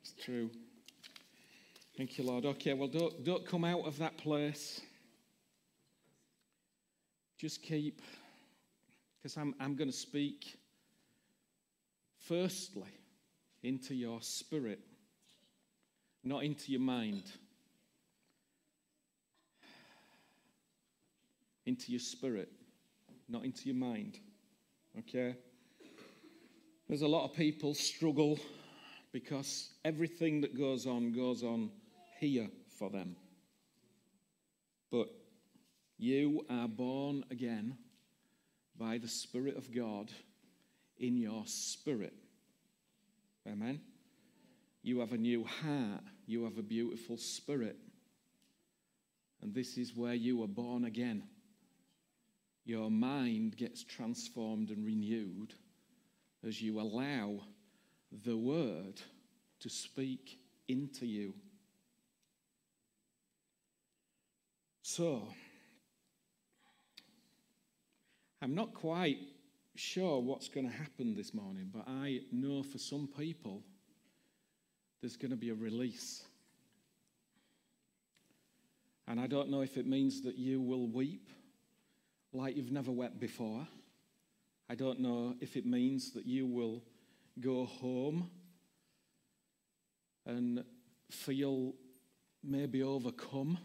It's true. Thank you, Lord. Okay, well, don't, don't come out of that place. Just keep, because I'm, I'm going to speak firstly into your spirit, not into your mind. Into your spirit, not into your mind. Okay? There's a lot of people struggle because everything that goes on goes on here for them. But you are born again by the Spirit of God in your spirit. Amen. You have a new heart, you have a beautiful spirit. And this is where you are born again. Your mind gets transformed and renewed as you allow the word to speak into you. So, I'm not quite sure what's going to happen this morning, but I know for some people there's going to be a release. And I don't know if it means that you will weep like you've never wept before. I don't know if it means that you will go home and feel maybe overcome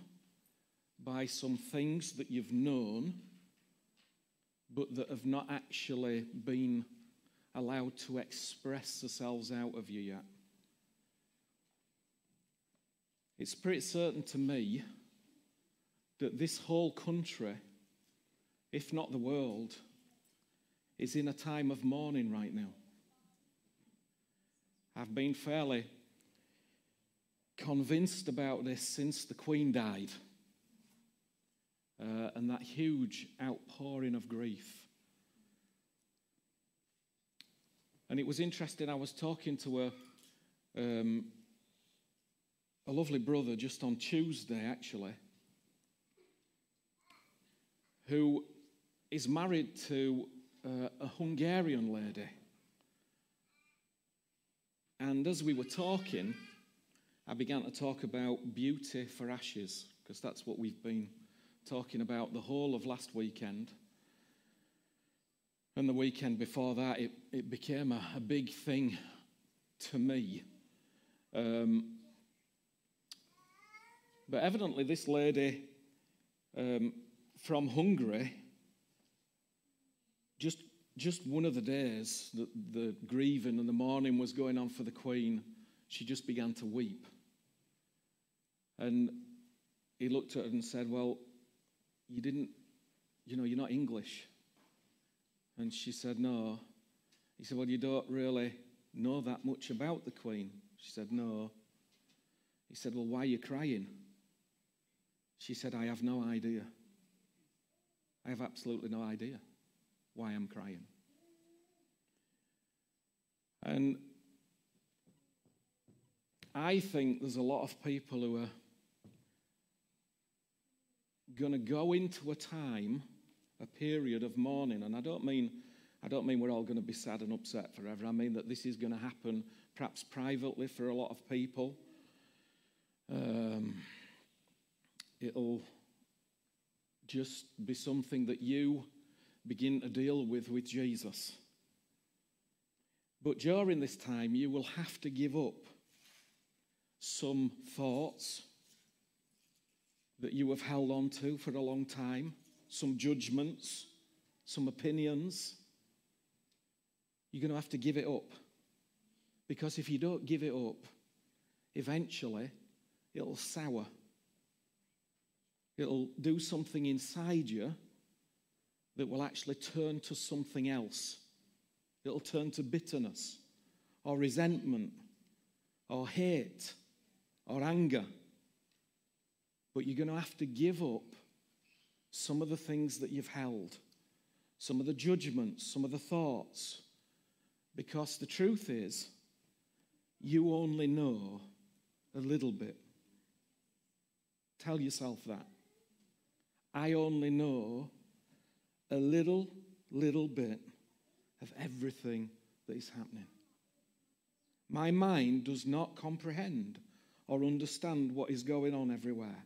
by some things that you've known but that have not actually been allowed to express themselves out of you yet. It's pretty certain to me that this whole country, if not the world, is in a time of mourning right now. I've been fairly convinced about this since the Queen died uh, and that huge outpouring of grief. And it was interesting, I was talking to a, um, a lovely brother just on Tuesday, actually, who is married to uh, a Hungarian lady. And as we were talking, I began to talk about beauty for ashes, because that's what we've been talking about the whole of last weekend. And the weekend before that, it, it became a, a big thing to me. Um, but evidently, this lady um, from Hungary, just, one of the days that the grieving and the mourning was going on for the Queen, she just began to weep. And he looked at her and said, Well, you didn't, you know, you're not English. And she said, No. He said, Well, you don't really know that much about the Queen. She said, No. He said, Well, why are you crying? She said, I have no idea. I have absolutely no idea why I'm crying. And I think there's a lot of people who are going to go into a time, a period of mourning. And I don't mean, I don't mean we're all going to be sad and upset forever. I mean that this is going to happen perhaps privately for a lot of people. Um, it'll just be something that you begin to deal with with Jesus. But during this time, you will have to give up some thoughts, that you have held on to for a long time, some judgments, some opinions. You're going to have to give it up. Because if you don't give it up, eventually it'll sour. It'll do something inside you that will actually turn to something else. It'll turn to bitterness or resentment or hate or anger. But you're going to have to give up some of the things that you've held, some of the judgments, some of the thoughts. Because the truth is, you only know a little bit. Tell yourself that. I only know a little, little bit of everything that is happening. My mind does not comprehend or understand what is going on everywhere.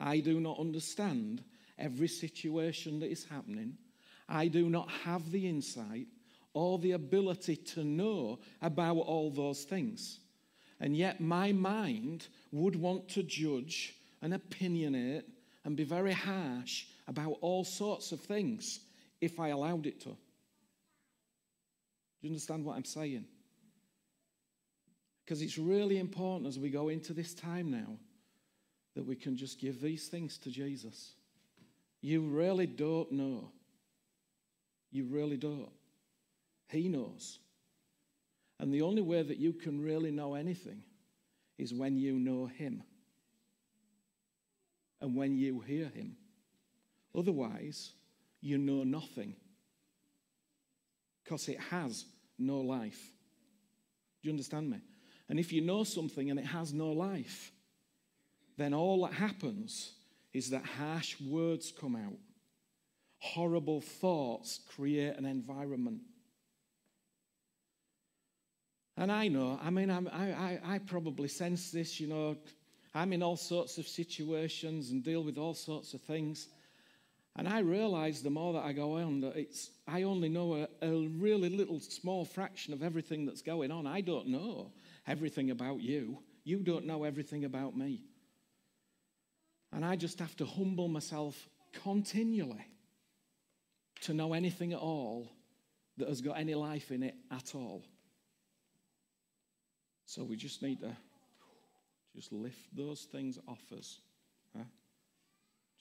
I do not understand every situation that is happening. I do not have the insight or the ability to know about all those things. And yet, my mind would want to judge and opinionate and be very harsh about all sorts of things if I allowed it to. Do you understand what I'm saying? Because it's really important as we go into this time now that we can just give these things to Jesus. You really don't know. You really don't. He knows. And the only way that you can really know anything is when you know Him and when you hear Him. Otherwise, you know nothing because it has no life. Do you understand me? And if you know something and it has no life, then all that happens is that harsh words come out. Horrible thoughts create an environment. And I know, I mean, I'm, i I, I probably sense this, you know. I'm in all sorts of situations and deal with all sorts of things. And I realize the more that I go on that it's, I only know a, a really little small fraction of everything that's going on. I don't know everything about you. You don't know everything about me. And I just have to humble myself continually to know anything at all that has got any life in it at all. So we just need to just lift those things off us. Huh?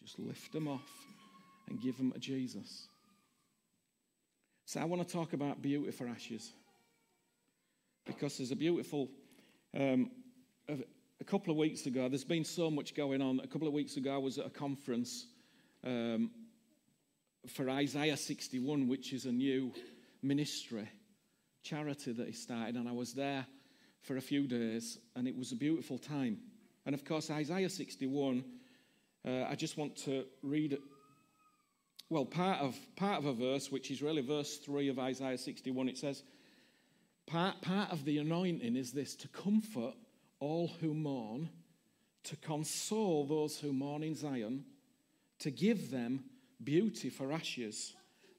Just lift them off and give them to Jesus. So I want to talk about beauty for ashes because there's a beautiful. Um, a, a, couple of weeks ago, there's been so much going on. A couple of weeks ago, I was at a conference um, for Isaiah 61, which is a new ministry charity that he started, and I was there for a few days, and it was a beautiful time. And of course, Isaiah 61, uh, I just want to read, well, part of, part of a verse, which is really verse 3 of Isaiah 61. It says, part, part of the anointing is this to comfort all who mourn, to console those who mourn in Zion, to give them beauty for ashes,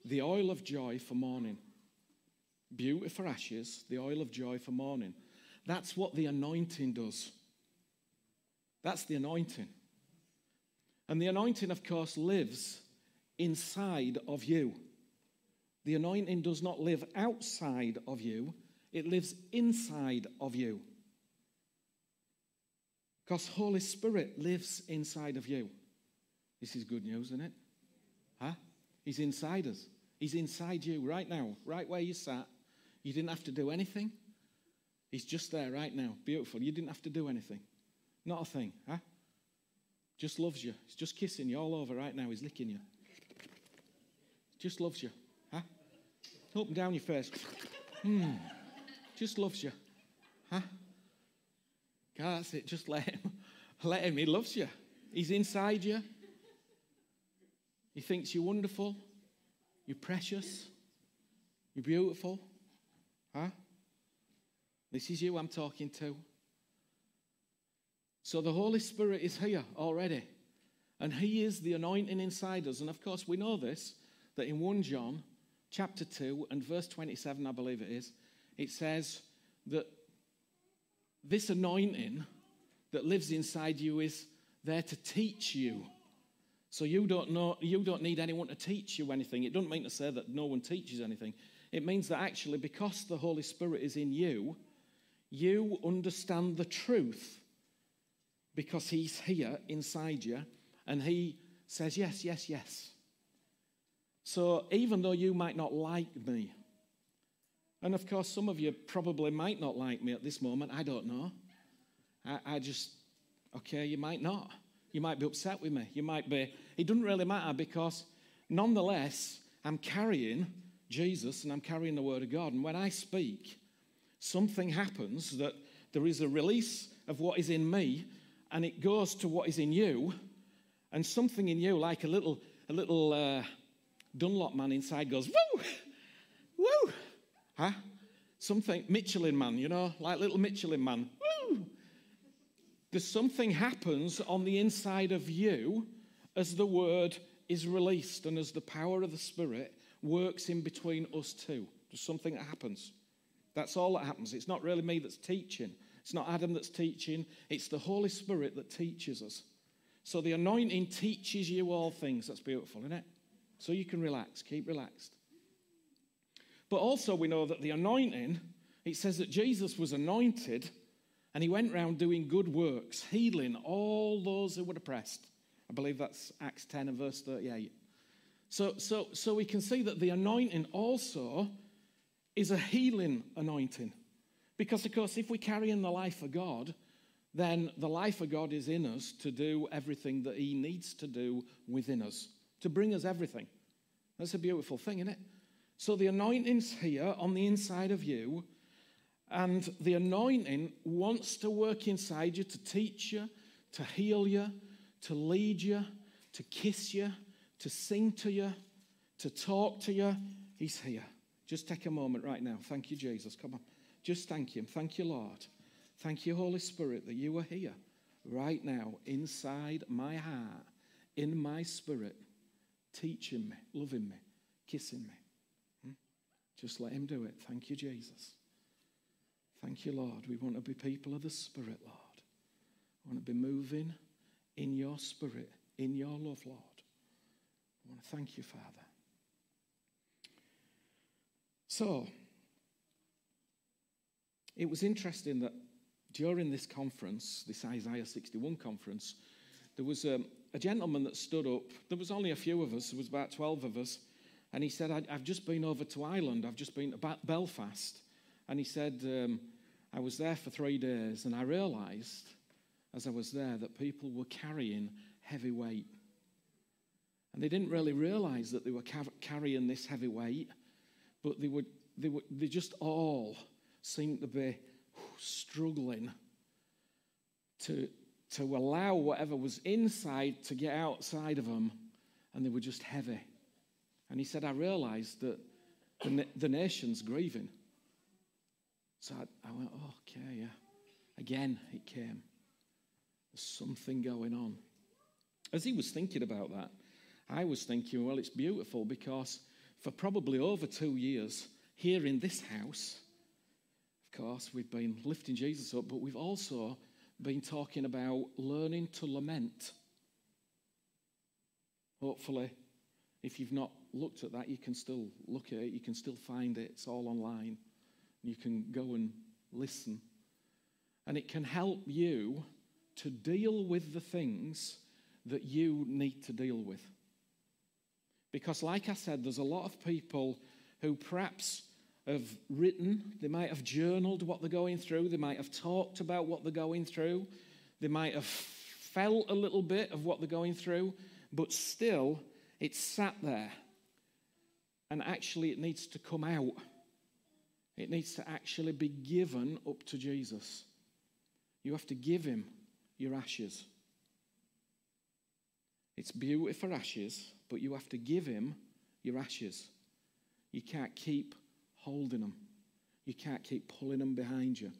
the oil of joy for mourning. Beauty for ashes, the oil of joy for mourning. That's what the anointing does. That's the anointing. And the anointing, of course, lives inside of you. The anointing does not live outside of you, it lives inside of you. Because Holy Spirit lives inside of you. This is good news, isn't it? Huh? He's inside us. He's inside you right now, right where you sat. You didn't have to do anything. He's just there right now. Beautiful. You didn't have to do anything. Not a thing, huh? Just loves you. He's just kissing you all over right now. He's licking you. Just loves you, huh? Open down your face. Hmm. Just loves you, huh? God, that's it. Just let him. Let him. He loves you. He's inside you. He thinks you're wonderful. You're precious. You're beautiful. Huh? This is you I'm talking to. So the Holy Spirit is here already. And He is the anointing inside us. And of course, we know this that in 1 John chapter 2 and verse 27, I believe it is, it says that this anointing that lives inside you is there to teach you. So you don't know, you don't need anyone to teach you anything. It doesn't mean to say that no one teaches anything. It means that actually, because the Holy Spirit is in you, you understand the truth because He's here inside you and He says, Yes, yes, yes. So even though you might not like me, and of course, some of you probably might not like me at this moment, I don't know. I, I just, okay, you might not. You might be upset with me. You might be, it doesn't really matter because nonetheless, I'm carrying Jesus and I'm carrying the Word of God. And when I speak, something happens that there is a release of what is in me and it goes to what is in you and something in you like a little a little uh, dunlop man inside goes woo woo huh something, Michelin man, you know, like little Michelin man. Woo! There's something happens on the inside of you as the word is released and as the power of the Spirit works in between us two. There's something that happens. That's all that happens. It's not really me that's teaching. It's not Adam that's teaching. It's the Holy Spirit that teaches us. So the anointing teaches you all things. That's beautiful, isn't it? So you can relax, keep relaxed. But also, we know that the anointing, it says that Jesus was anointed and he went around doing good works, healing all those who were oppressed. I believe that's Acts 10 and verse 38. So, so, so we can see that the anointing also is a healing anointing. Because, of course, if we carry in the life of God, then the life of God is in us to do everything that He needs to do within us, to bring us everything. That's a beautiful thing, isn't it? So the anointing's here on the inside of you, and the anointing wants to work inside you to teach you, to heal you, to lead you, to kiss you, to sing to you, to talk to you. He's here. Just take a moment right now. Thank you, Jesus. Come on. Just thank Him. Thank you, Lord. Thank you, Holy Spirit, that you are here right now inside my heart, in my spirit, teaching me, loving me, kissing me. Hmm? Just let Him do it. Thank you, Jesus. Thank you, Lord. We want to be people of the Spirit, Lord. We want to be moving in your Spirit, in your love, Lord. I want to thank you, Father. So, it was interesting that during this conference, this Isaiah 61 conference, there was a, a, gentleman that stood up. There was only a few of us, there was about 12 of us. And he said, I, have just been over to Ireland, I've just been to Belfast. And he said, um, I was there for three days, and I realized as I was there that people were carrying heavy weight. And they didn't really realize that they were ca- carrying this heavy weight, but they, would, they, would, they just all seemed to be struggling to, to allow whatever was inside to get outside of them, and they were just heavy. And he said, I realized that the, the nation's grieving. So I, I went, oh, okay, yeah. Again, it came. There's something going on. As he was thinking about that, I was thinking, well, it's beautiful because for probably over two years, here in this house, of course, we've been lifting Jesus up, but we've also been talking about learning to lament. Hopefully, if you've not looked at that, you can still look at it, you can still find it, it's all online. You can go and listen. And it can help you to deal with the things that you need to deal with. Because, like I said, there's a lot of people who perhaps have written, they might have journaled what they're going through, they might have talked about what they're going through, they might have felt a little bit of what they're going through, but still it's sat there. And actually, it needs to come out. It needs to actually be given up to Jesus. You have to give him your ashes. It's beauty for ashes, but you have to give him your ashes. You can't keep holding them, you can't keep pulling them behind you.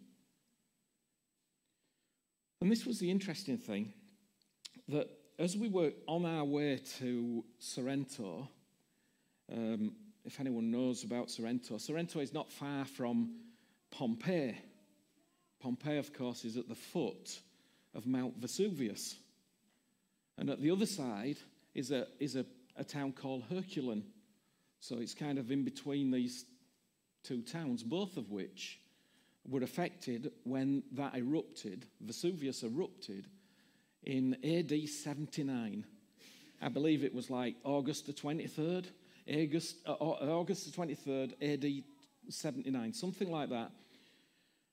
And this was the interesting thing that as we were on our way to Sorrento, um, if anyone knows about Sorrento, Sorrento is not far from Pompeii. Pompeii, of course, is at the foot of Mount Vesuvius. And at the other side is a, is a, a town called Herculaneum. So it's kind of in between these two towns, both of which were affected when that erupted, Vesuvius erupted in AD 79. I believe it was like August the 23rd, August, uh, August the 23rd, AD 79, something like that.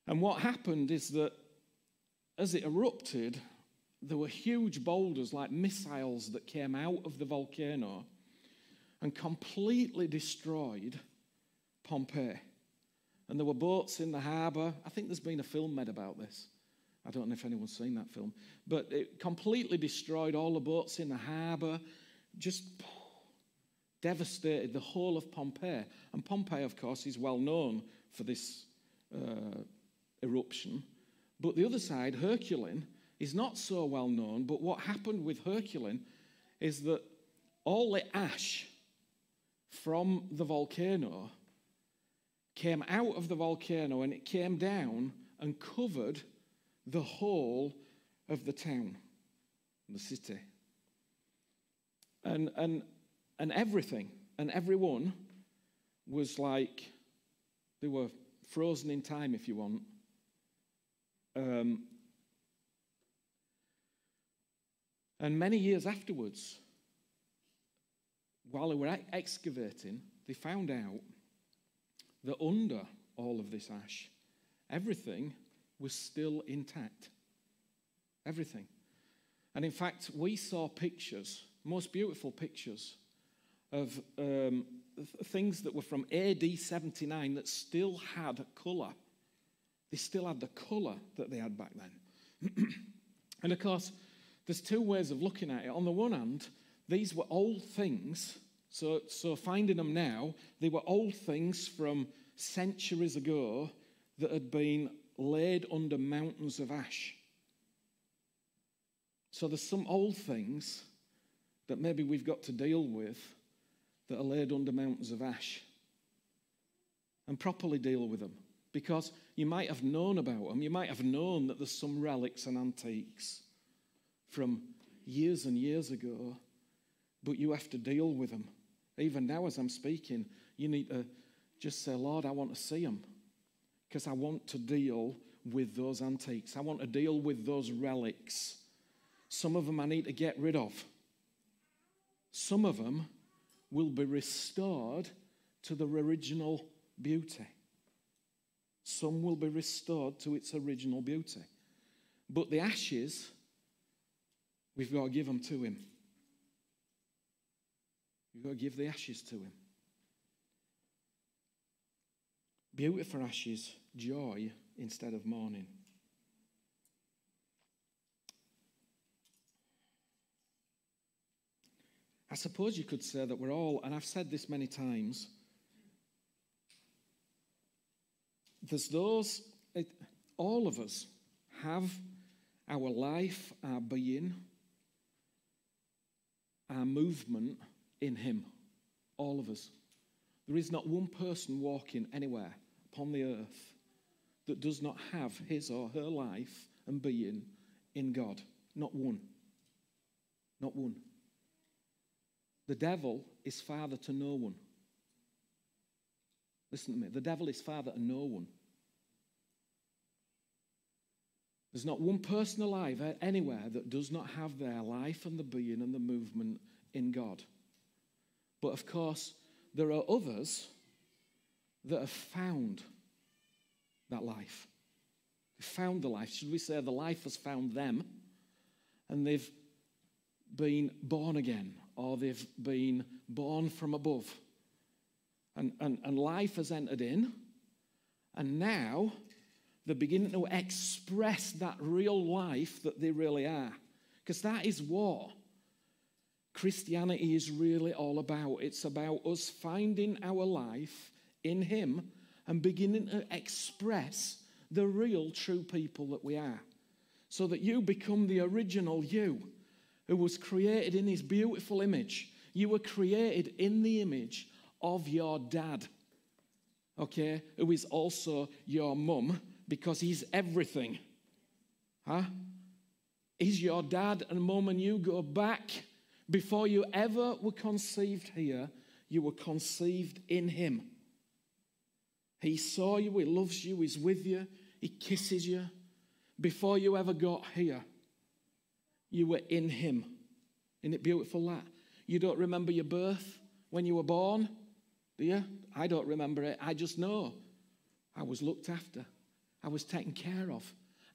And what happened is that as it erupted, there were huge boulders like missiles that came out of the volcano and completely destroyed Pompeii. And there were boats in the harbour. I think there's been a film made about this. I don't know if anyone's seen that film. But it completely destroyed all the boats in the harbour, just devastated the whole of Pompeii. And Pompeii, of course, is well known for this uh, eruption. But the other side, Herculaneum, is not so well known. But what happened with Herculaneum is that all the ash from the volcano came out of the volcano and it came down and covered the whole of the town, the city. And, and, and everything and everyone was like they were frozen in time, if you want. Um, and many years afterwards, while they were excavating, they found out that under all of this ash, everything was still intact. Everything. And in fact, we saw pictures, most beautiful pictures, of um, things that were from AD 79 that still had colour. They still had the colour that they had back then. and of course, there's two ways of looking at it. On the one hand, these were old things. So, so finding them now, they were old things from centuries ago that had been laid under mountains of ash. So there's some old things that maybe we've got to deal with that are laid under mountains of ash and properly deal with them. Because you might have known about them, you might have known that there's some relics and antiques from years and years ago, but you have to deal with them. Even now, as I'm speaking, you need to just say, Lord, I want to see them because I want to deal with those antiques. I want to deal with those relics. Some of them I need to get rid of. Some of them will be restored to their original beauty. Some will be restored to its original beauty. But the ashes, we've got to give them to Him. We've got to give the ashes to Him. Beauty for ashes, joy instead of mourning. I suppose you could say that we're all, and I've said this many times, there's those, it, all of us have our life, our being, our movement in Him. All of us. There is not one person walking anywhere upon the earth that does not have his or her life and being in God. Not one. Not one. The devil is father to no one. Listen to me. The devil is father to no one. There's not one person alive anywhere that does not have their life and the being and the movement in God. But of course, there are others that have found that life. They found the life. Should we say the life has found them and they've been born again or they've been born from above. And, and, and life has entered in, and now they're beginning to express that real life that they really are. Because that is what Christianity is really all about. It's about us finding our life in Him and beginning to express the real true people that we are. So that you become the original you who was created in his beautiful image. You were created in the image of your dad, okay, who is also your mum because he's everything. Huh? He's your dad and mum, and you go back before you ever were conceived here, you were conceived in him. He saw you, he loves you, he's with you, he kisses you. Before you ever got here, you were in Him. Isn't it beautiful that? You don't remember your birth when you were born, do you? I don't remember it. I just know I was looked after, I was taken care of.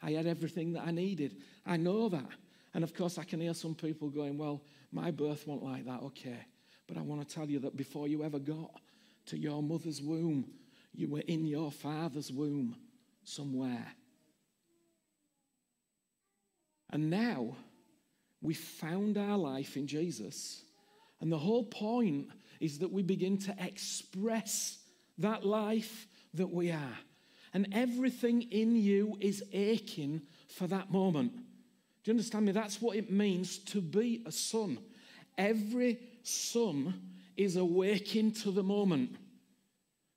I had everything that I needed. I know that. And of course, I can hear some people going, Well, my birth won't like that. Okay. But I want to tell you that before you ever got to your mother's womb, you were in your father's womb somewhere. And now we found our life in Jesus. And the whole point is that we begin to express that life that we are. and everything in you is aching for that moment. Do you understand me? That's what it means to be a son. Every son is awaking to the moment.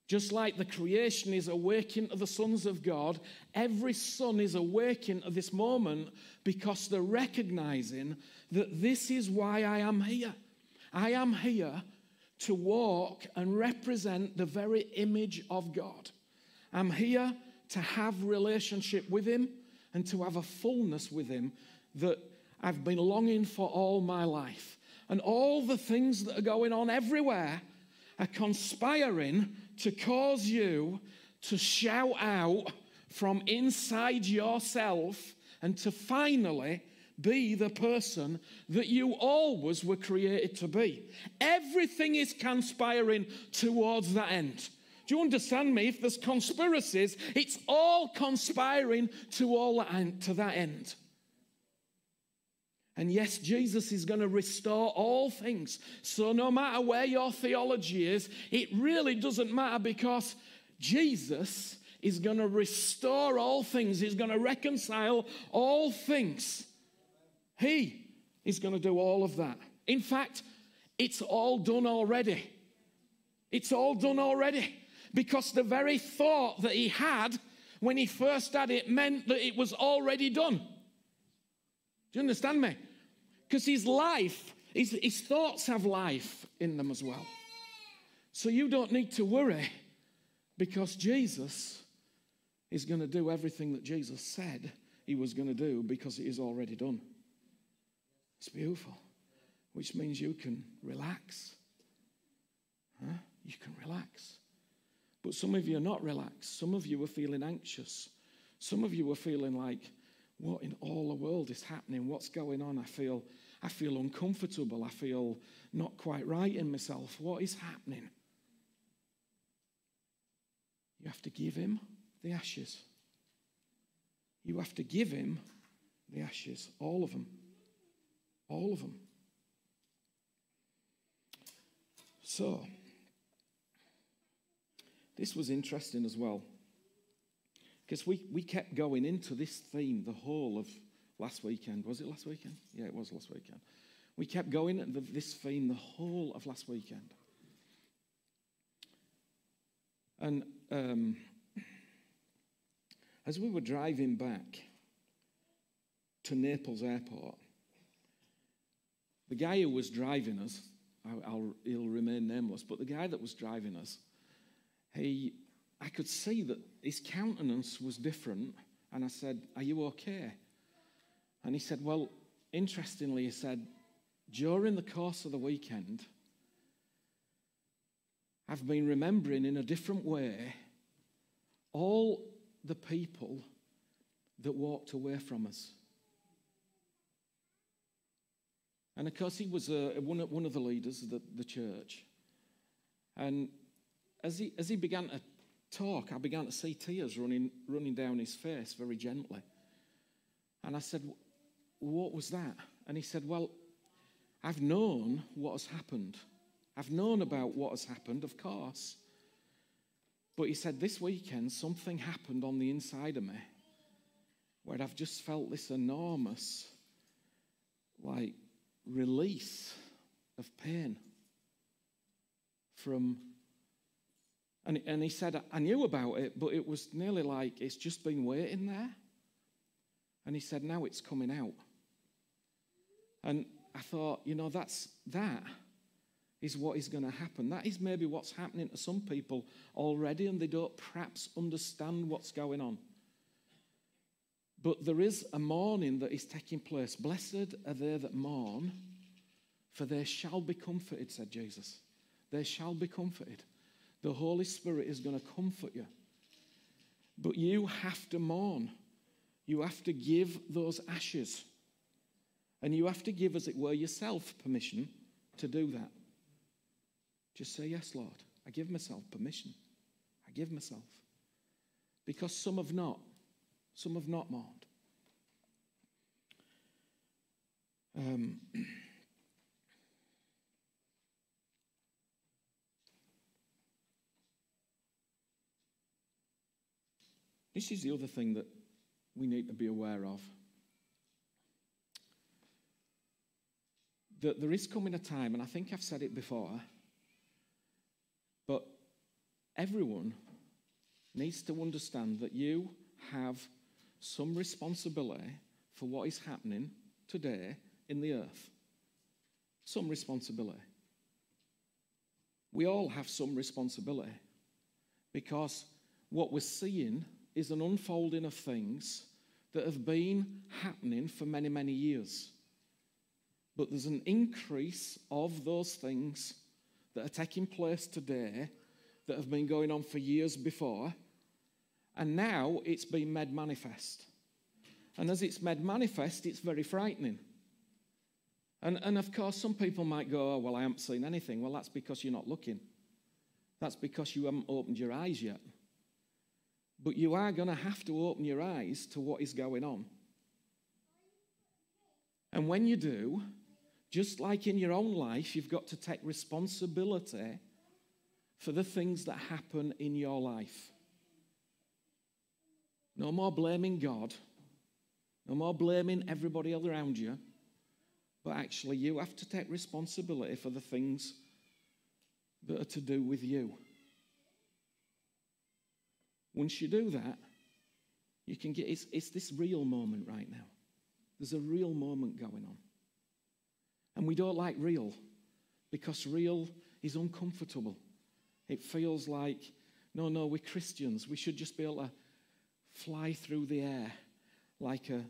Just like the creation is awaking to the sons of God, every son is awaking to this moment because they're recognizing that this is why I am here. I am here to walk and represent the very image of God. I'm here to have relationship with him and to have a fullness with him that I've been longing for all my life. And all the things that are going on everywhere are conspiring to cause you to shout out from inside yourself and to finally be the person that you always were created to be. Everything is conspiring towards that end. Do you understand me? If there's conspiracies, it's all conspiring to all that end, to that end. And yes, Jesus is going to restore all things. So no matter where your theology is, it really doesn't matter because Jesus is going to restore all things. He's going to reconcile all things. He is going to do all of that. In fact, it's all done already. It's all done already because the very thought that he had when he first had it meant that it was already done. Do you understand me? Because his life, his, his thoughts have life in them as well. So you don't need to worry because Jesus is going to do everything that Jesus said he was going to do because it is already done. It's beautiful, which means you can relax. Huh? You can relax. But some of you are not relaxed. Some of you are feeling anxious. Some of you are feeling like, what in all the world is happening? What's going on? I feel, I feel uncomfortable. I feel not quite right in myself. What is happening? You have to give him the ashes. You have to give him the ashes, all of them. All of them. So, this was interesting as well. Because we, we kept going into this theme the whole of last weekend. Was it last weekend? Yeah, it was last weekend. We kept going into this theme the whole of last weekend. And um, as we were driving back to Naples Airport, the guy who was driving us, I'll, I'll, he'll remain nameless, but the guy that was driving us, he, I could see that his countenance was different. And I said, Are you okay? And he said, Well, interestingly, he said, during the course of the weekend, I've been remembering in a different way all the people that walked away from us. And of course, he was uh, one, of, one of the leaders of the, the church. And as he, as he began to talk, I began to see tears running, running down his face very gently. And I said, What was that? And he said, Well, I've known what has happened. I've known about what has happened, of course. But he said, This weekend, something happened on the inside of me where I've just felt this enormous, like, release of pain from. And, and he said, I knew about it, but it was nearly like it's just been waiting there. And he said, now it's coming out. And I thought, you know, that's that is what is going to happen. That is maybe what's happening to some people already, and they don't perhaps understand what's going on. But there is a mourning that is taking place. Blessed are they that mourn, for they shall be comforted, said Jesus. They shall be comforted. The Holy Spirit is going to comfort you. But you have to mourn. You have to give those ashes. And you have to give, as it were, yourself permission to do that. Just say, Yes, Lord. I give myself permission. I give myself. Because some have not. Some have not mourned. Um, This is the other thing that we need to be aware of. That there is coming a time, and I think I've said it before, but everyone needs to understand that you have some responsibility for what is happening today in the earth. Some responsibility. We all have some responsibility because what we're seeing is an unfolding of things that have been happening for many, many years. But there's an increase of those things that are taking place today that have been going on for years before. And now it's been made manifest. And as it's made manifest, it's very frightening. And, and of course, some people might go, oh, Well, I haven't seen anything. Well, that's because you're not looking. That's because you haven't opened your eyes yet. But you are going to have to open your eyes to what is going on. And when you do, just like in your own life, you've got to take responsibility for the things that happen in your life. No more blaming God, no more blaming everybody around you, but actually, you have to take responsibility for the things that are to do with you. Once you do that, you can get it's, it's this real moment right now. There's a real moment going on. And we don't like real because real is uncomfortable. It feels like, no, no, we're Christians. We should just be able to fly through the air like a,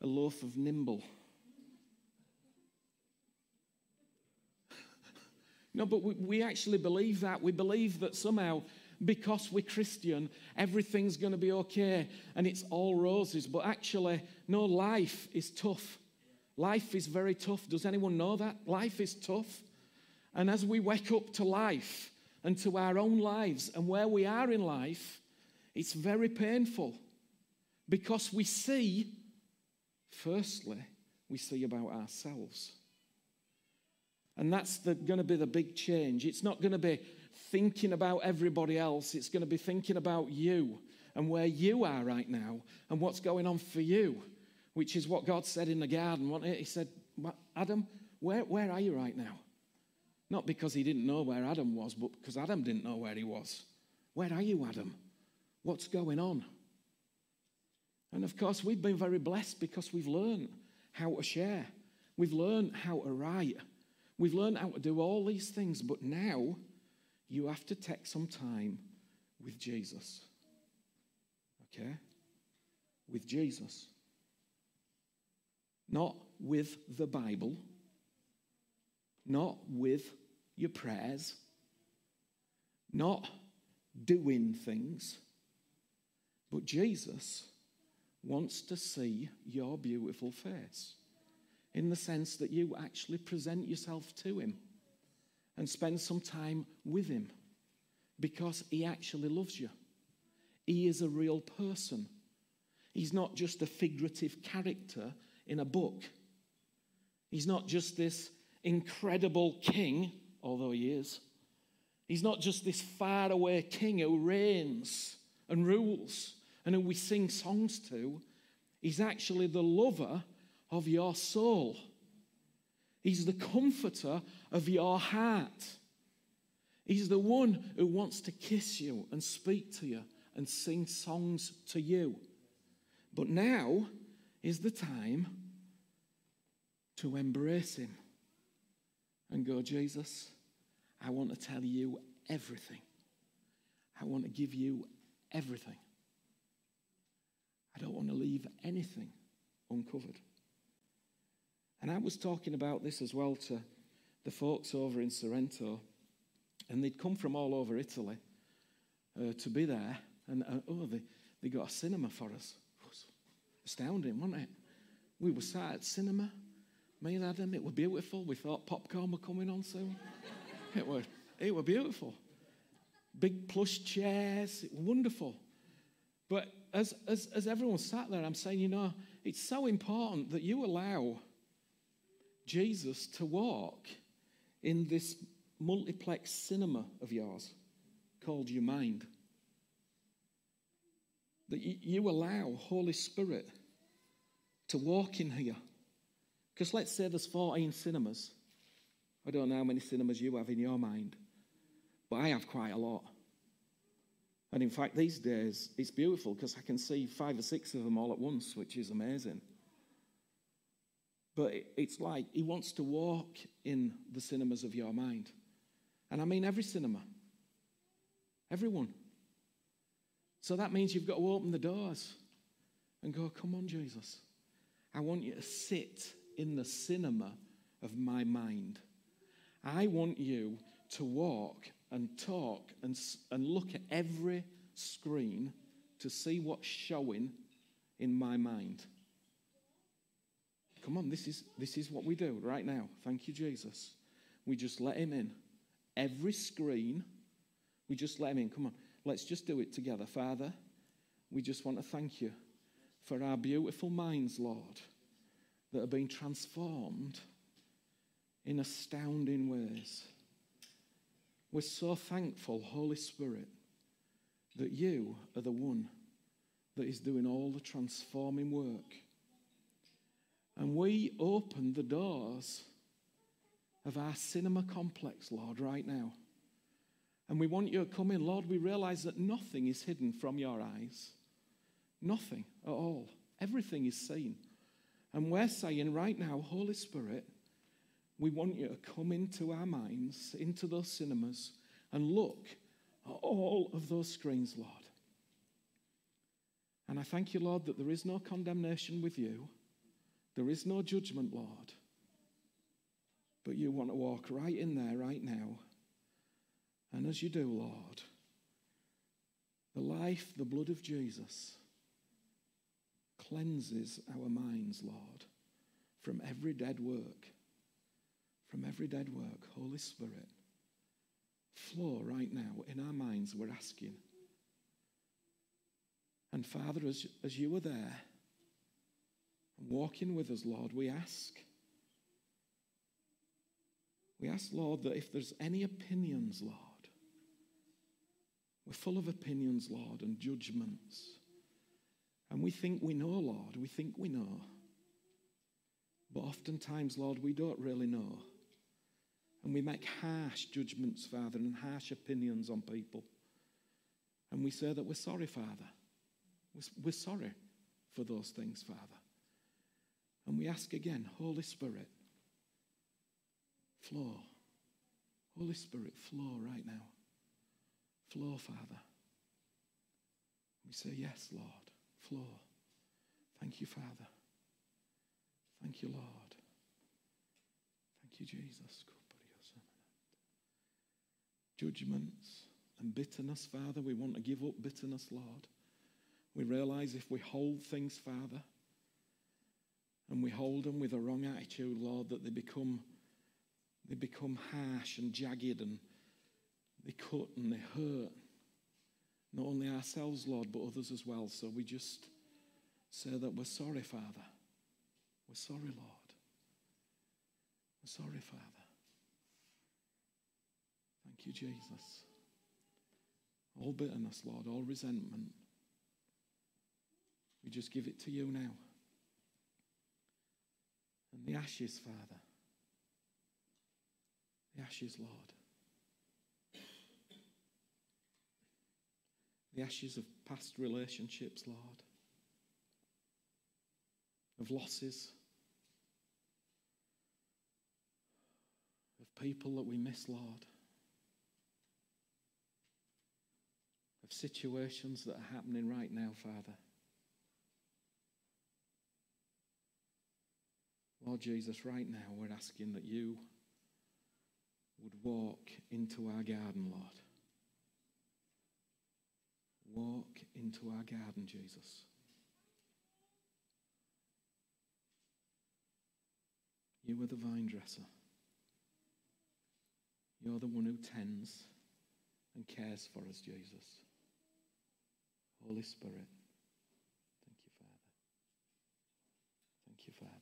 a loaf of nimble. no, but we, we actually believe that. We believe that somehow because we're Christian, everything's going to be okay and it's all roses. But actually, no, life is tough. Life is very tough. Does anyone know that? Life is tough. And as we wake up to life and to our own lives and where we are in life, it's very painful because we see, firstly, we see about ourselves. And that's going to be the big change. It's not going to be thinking about everybody else, it's going to be thinking about you and where you are right now and what's going on for you, which is what God said in the garden. He said, Adam, where, where are you right now? Not because he didn't know where Adam was, but because Adam didn't know where he was. Where are you, Adam? What's going on? And of course, we've been very blessed because we've learned how to share. We've learned how to write. We've learned how to do all these things, but now you have to take some time with Jesus. Okay? With Jesus. Not with the Bible, not with your prayers, not doing things, but Jesus wants to see your beautiful face in the sense that you actually present yourself to Him and spend some time with Him because He actually loves you. He is a real person. He's not just a figurative character in a book. He's not just this incredible king, although he is. He's not just this faraway king who reigns and rules and who we sing songs to. He's actually the lover of your soul. He's the comforter of your heart. He's the one who wants to kiss you and speak to you and sing songs to you. But now is the time to embrace him and go, Jesus, I want to tell you everything. I want to give you everything. I don't want to leave anything uncovered. And I was talking about this as well to the folks over in Sorrento, and they'd come from all over Italy uh, to be there. And uh, oh, they, they got a cinema for us. Astounding, wasn't it? We were sat at cinema, me and Adam. It was beautiful. We thought popcorn were coming on soon. it was, it was beautiful. Big plush chairs, it was wonderful. But as, as, as everyone sat there, I'm saying, you know, it's so important that you allow Jesus to walk in this multiplex cinema of yours called your mind. that you, you allow Holy Spirit to walk in here. Because let's say there's 14 cinemas. I don't know how many cinemas you have in your mind, but I have quite a lot. And in fact, these days, it's beautiful because I can see five or six of them all at once, which is amazing. But it's like he wants to walk in the cinemas of your mind. And I mean every cinema, everyone. So that means you've got to open the doors and go, Come on, Jesus. I want you to sit in the cinema of my mind. I want you to walk and talk and, and look at every screen to see what's showing in my mind. Come on, this is, this is what we do right now. Thank you, Jesus. We just let him in. Every screen, we just let him in. Come on, let's just do it together. Father, we just want to thank you for our beautiful minds, Lord, that are being transformed in astounding ways. We're so thankful, Holy Spirit, that you are the one that is doing all the transforming work. And we open the doors of our cinema complex, Lord, right now. And we want you to come in. Lord, we realize that nothing is hidden from your eyes. Nothing at all. Everything is seen. And we're saying right now, Holy Spirit, we want you to come into our minds, into those cinemas, and look at all of those screens, Lord. And I thank you, Lord, that there is no condemnation with you, there is no judgment, Lord. But you want to walk right in there right now. And as you do, Lord, the life, the blood of Jesus cleanses our minds, Lord, from every dead work from every dead work, Holy Spirit, flow right now in our minds, we're asking. And Father, as, as you are there, walking with us, Lord, we ask. We ask, Lord, that if there's any opinions, Lord, we're full of opinions, Lord, and judgments. And we think we know, Lord, we think we know. But oftentimes, Lord, we don't really know. And we make harsh judgments, Father, and harsh opinions on people. And we say that we're sorry, Father. We're sorry for those things, Father. And we ask again, Holy Spirit, flow. Holy Spirit, flow right now. Flow, Father. We say, Yes, Lord, flow. Thank you, Father. Thank you, Lord. Thank you, Jesus judgments and bitterness, Father. We want to give up bitterness, Lord. We realize if we hold things, Father, and we hold them with a wrong attitude, Lord, that they become they become harsh and jagged and they cut and they hurt. Not only ourselves, Lord, but others as well. So we just say that we're sorry, Father. We're sorry, Lord. We're sorry, Father. Thank you, Jesus. All bitterness, Lord, all resentment. We just give it to you now. And the ashes, Father. The ashes, Lord. The ashes of past relationships, Lord. Of losses. Of people that we miss, Lord. of situations that are happening right now, Father. Lord Jesus, right now we're asking that you would walk into our garden, Lord. Walk into our garden, Jesus. You are the vine dresser. You're the one who tends and cares for us, Jesus. Holy Spirit. Thank you, Father. Thank you, Father.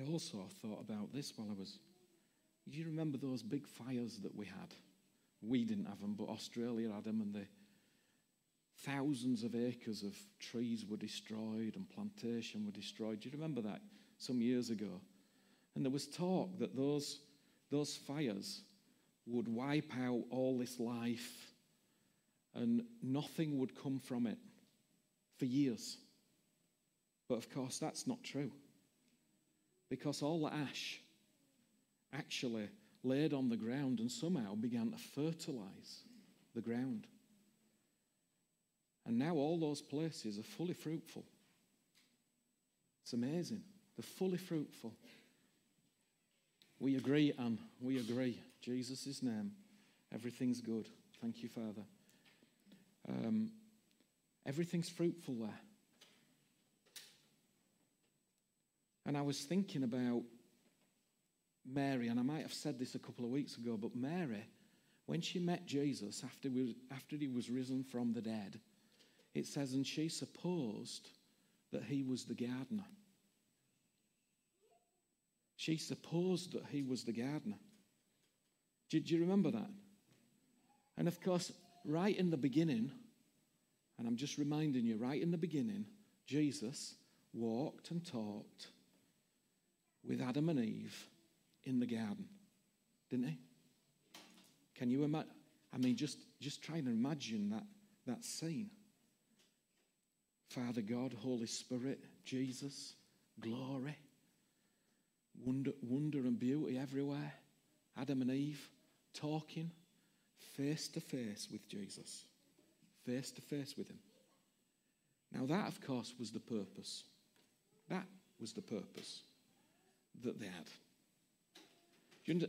I also thought about this while I was. Do you remember those big fires that we had? We didn't have them, but Australia had them, and the thousands of acres of trees were destroyed and plantation were destroyed. Do you remember that some years ago? And there was talk that those, those fires would wipe out all this life and nothing would come from it for years. But of course, that's not true. Because all the ash actually laid on the ground and somehow began to fertilize the ground. And now all those places are fully fruitful. It's amazing. They're fully fruitful. We agree, Anne. We agree. Jesus' name. Everything's good. Thank you, Father. Um, everything's fruitful there. And I was thinking about Mary, and I might have said this a couple of weeks ago, but Mary, when she met Jesus after, we, after he was risen from the dead, it says, and she supposed that he was the gardener. She supposed that he was the gardener. Did you remember that? And of course, right in the beginning, and I'm just reminding you, right in the beginning, Jesus walked and talked with Adam and Eve in the garden, didn't he? Can you imagine? I mean, just, just try and imagine that, that scene. Father God, Holy Spirit, Jesus, glory, wonder, wonder and beauty everywhere. Adam and Eve talking face to face with Jesus, face to face with Him. Now, that, of course, was the purpose. That was the purpose that they had.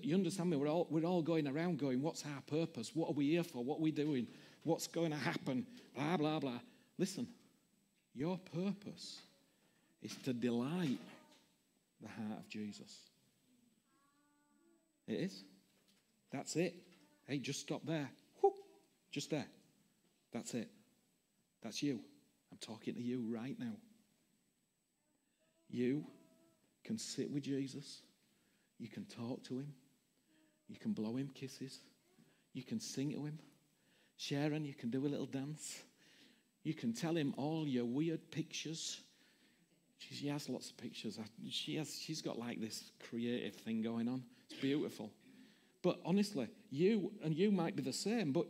You understand me? We're all, we're all going around going, What's our purpose? What are we here for? What are we doing? What's going to happen? Blah, blah, blah. Listen, your purpose is to delight the heart of Jesus. It is. That's it. Hey, just stop there. Whoop, just there. That's it. That's you. I'm talking to you right now. You can sit with Jesus. You can talk to him. You can blow him kisses. You can sing to him. Sharon, you can do a little dance. You can tell him all your weird pictures. She has lots of pictures. She has, she's got like this creative thing going on. It's beautiful. But honestly, you and you might be the same, but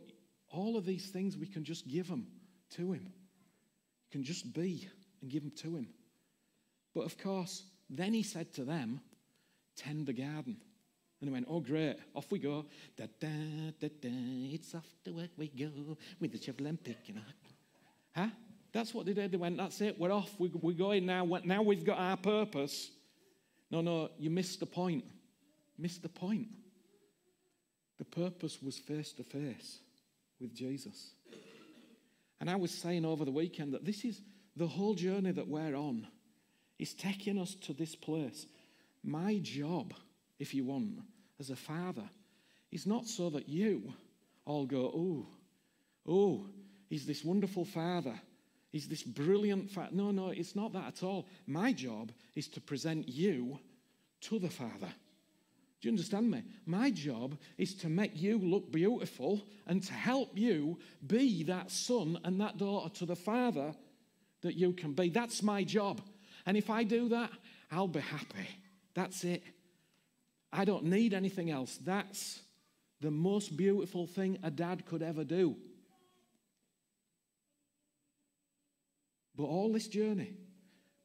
all of these things we can just give them to him. You can just be and give them to him. But of course, then he said to them, Tend the garden. And they went, Oh, great, off we go. Da da da da, it's off to work we go with the shovel and picking up. Huh? That's what they did. They went, That's it, we're off, we, we're going now. Now we've got our purpose. No, no, you missed the point. Missed the point. The purpose was face to face with Jesus. And I was saying over the weekend that this is the whole journey that we're on is taking us to this place. My job, if you want, as a father, is not so that you all go, oh, oh, he's this wonderful father. He's this brilliant father. No, no, it's not that at all. My job is to present you to the Father. Do you understand me? My job is to make you look beautiful and to help you be that son and that daughter to the Father that you can be. That's my job. And if I do that, I'll be happy. That's it. I don't need anything else. That's the most beautiful thing a dad could ever do. But all this journey,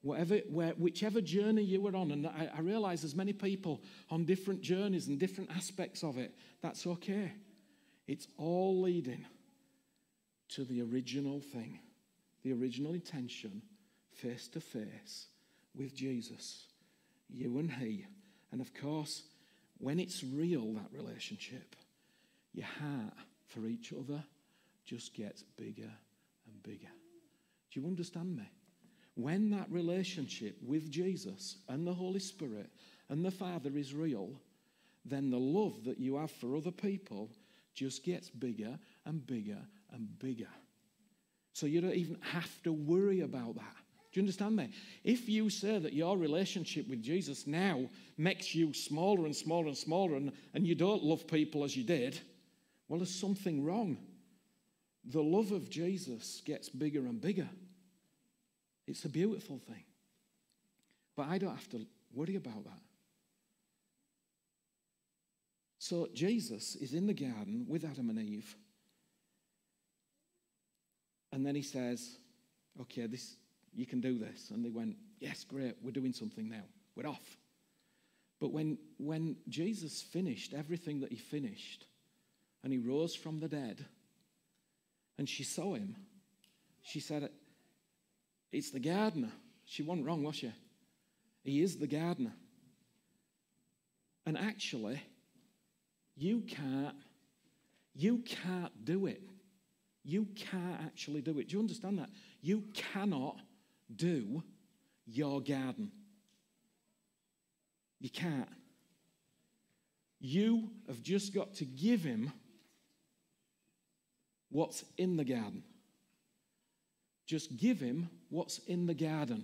whatever, where, whichever journey you were on, and I, I realize there's many people on different journeys and different aspects of it, that's okay. It's all leading to the original thing, the original intention face to face with Jesus, you and He. And of course, when it's real, that relationship, your heart for each other just gets bigger and bigger. Do you understand me? When that relationship with Jesus and the Holy Spirit and the Father is real, then the love that you have for other people just gets bigger and bigger and bigger. So you don't even have to worry about that. You understand me? If you say that your relationship with Jesus now makes you smaller and smaller and smaller and, and you don't love people as you did, well, there's something wrong. The love of Jesus gets bigger and bigger. It's a beautiful thing. But I don't have to worry about that. So Jesus is in the garden with Adam and Eve. And then he says, Okay, this you can do this. And they went, Yes, great, we're doing something now. We're off. But when, when Jesus finished everything that he finished, and he rose from the dead, and she saw him, she said, It's the gardener. She wasn't wrong, was she? He is the gardener. And actually, you can't, you can't do it. You can't actually do it. Do you understand that? You cannot do your garden. You can't. You have just got to give him what's in the garden. Just give him what's in the garden.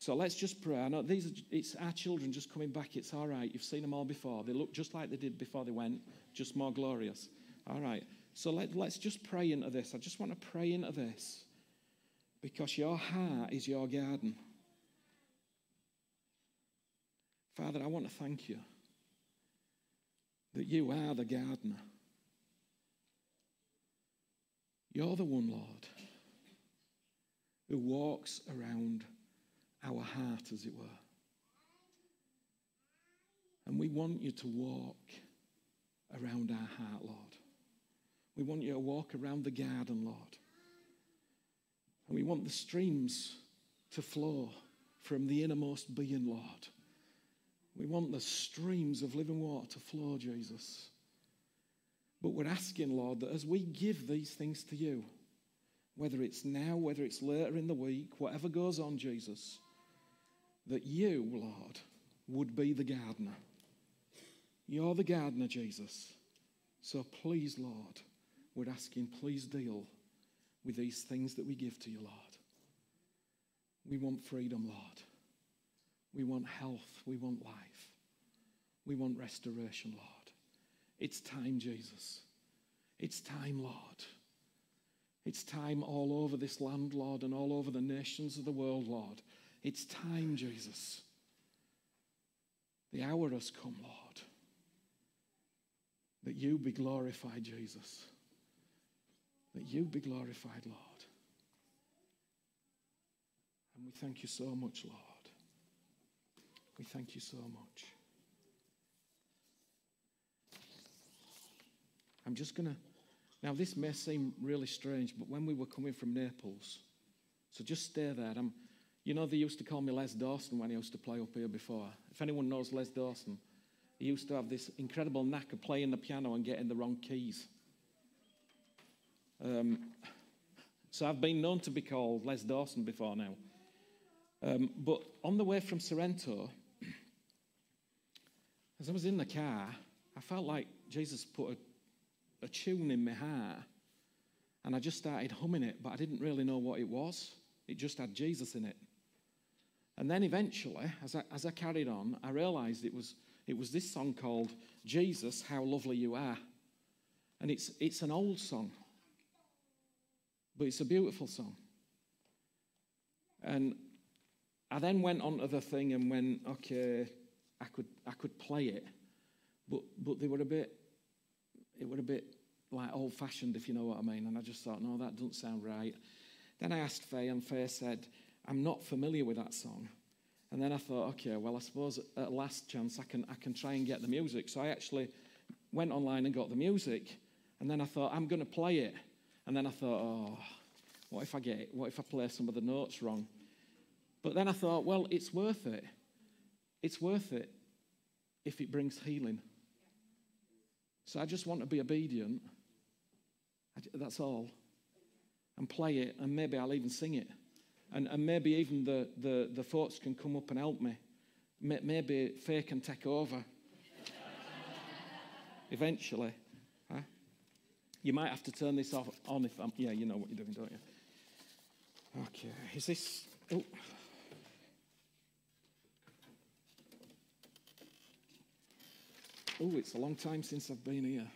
So let's just pray. I know these are, it's our children just coming back. It's all right. You've seen them all before. They look just like they did before they went, just more glorious. All right. So let, let's just pray into this. I just want to pray into this because your heart is your garden. Father, I want to thank you that you are the gardener. You're the one, Lord, who walks around our heart, as it were. And we want you to walk around our heart, Lord. We want you to walk around the garden, Lord. And we want the streams to flow from the innermost being, Lord. We want the streams of living water to flow, Jesus. But we're asking, Lord, that as we give these things to you, whether it's now, whether it's later in the week, whatever goes on, Jesus, that you, Lord, would be the gardener. You're the gardener, Jesus. So please, Lord, we're asking, please deal with these things that we give to you, Lord. We want freedom, Lord. We want health. We want life. We want restoration, Lord. It's time, Jesus. It's time, Lord. It's time all over this land, Lord, and all over the nations of the world, Lord. It's time, Jesus. The hour has come, Lord, that you be glorified, Jesus. That you be glorified, Lord. And we thank you so much, Lord. We thank you so much. I'm just going to. Now, this may seem really strange, but when we were coming from Naples, so just stay there. I'm, you know, they used to call me Les Dawson when I used to play up here before. If anyone knows Les Dawson, he used to have this incredible knack of playing the piano and getting the wrong keys. Um, so I've been known to be called Les Dawson before now. Um, but on the way from Sorrento, as I was in the car, I felt like Jesus put a, a tune in my heart. And I just started humming it, but I didn't really know what it was. It just had Jesus in it. And then eventually, as I, as I carried on, I realized it was, it was this song called Jesus, How Lovely You Are. And it's, it's an old song. But it's a beautiful song. And I then went on to the thing and went, okay, I could, I could play it. But, but they were a bit, it were a bit like old fashioned, if you know what I mean. And I just thought, no, that doesn't sound right. Then I asked Faye, and Faye said, I'm not familiar with that song. And then I thought, okay, well, I suppose at last chance I can, I can try and get the music. So I actually went online and got the music. And then I thought, I'm going to play it. And then I thought, oh, what if I get? What if I play some of the notes wrong? But then I thought, well, it's worth it. It's worth it if it brings healing. So I just want to be obedient. That's all. And play it, and maybe I'll even sing it. And, and maybe even the, the, the folks can come up and help me. Maybe Faye can take over. Eventually. You might have to turn this off on if I'm. Yeah, you know what you're doing, don't you? Okay, is this. Oh. Oh, it's a long time since I've been here.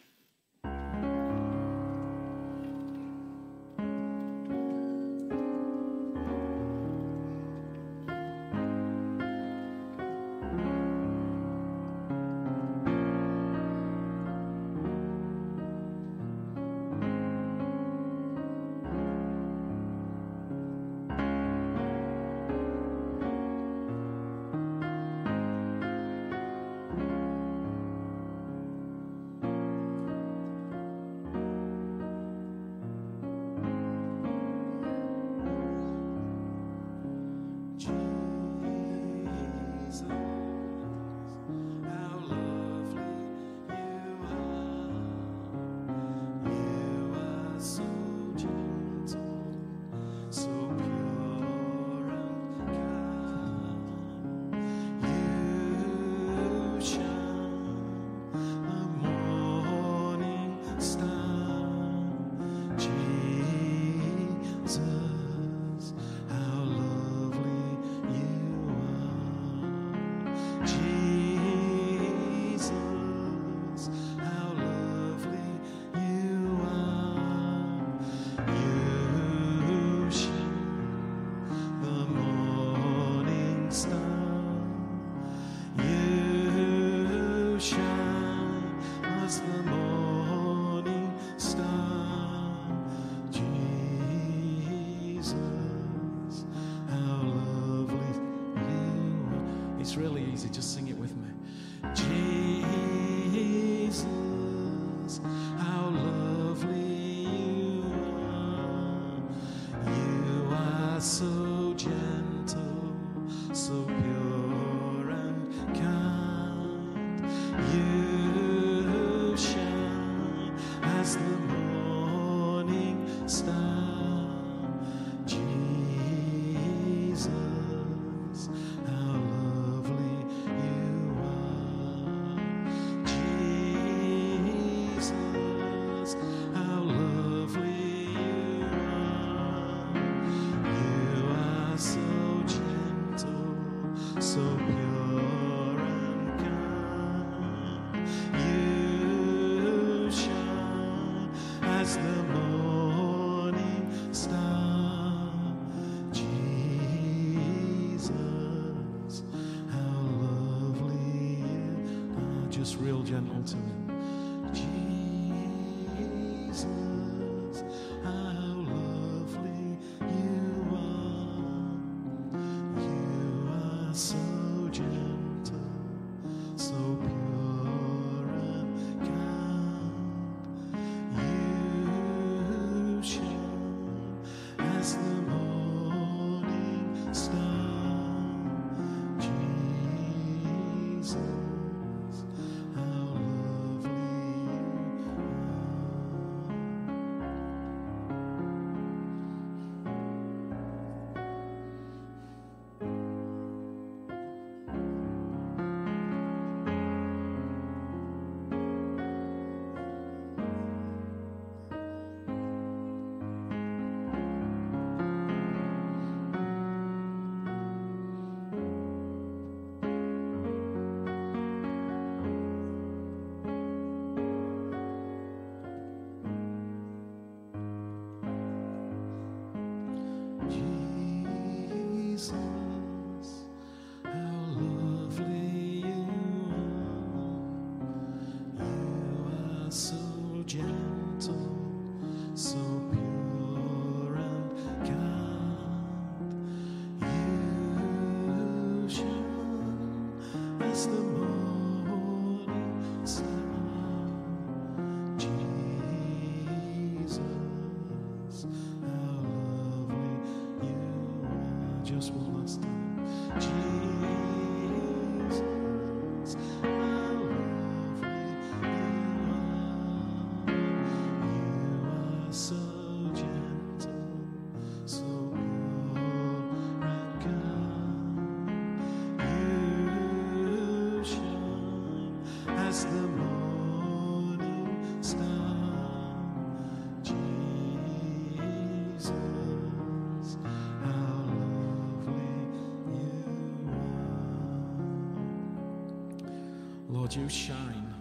You shine.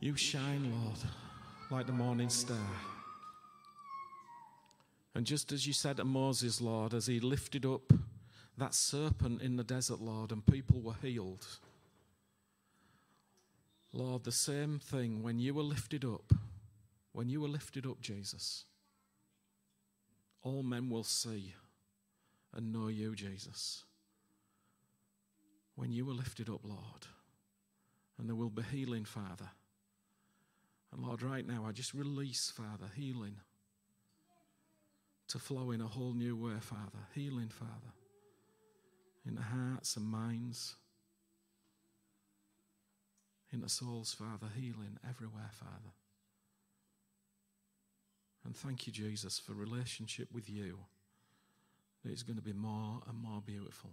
You shine, Lord, like the morning star. And just as you said to Moses, Lord, as he lifted up that serpent in the desert, Lord, and people were healed. Lord, the same thing when you were lifted up, when you were lifted up, Jesus, all men will see and know you, Jesus. When you were lifted up, Lord, and there will be healing, Father. And Lord, right now, I just release, Father, healing to flow in a whole new way, Father. Healing, Father, in the hearts and minds, in the souls, Father. Healing everywhere, Father. And thank you, Jesus, for relationship with you is going to be more and more beautiful.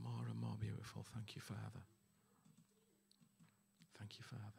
More and more beautiful. Thank you, Father. Thank you, Father.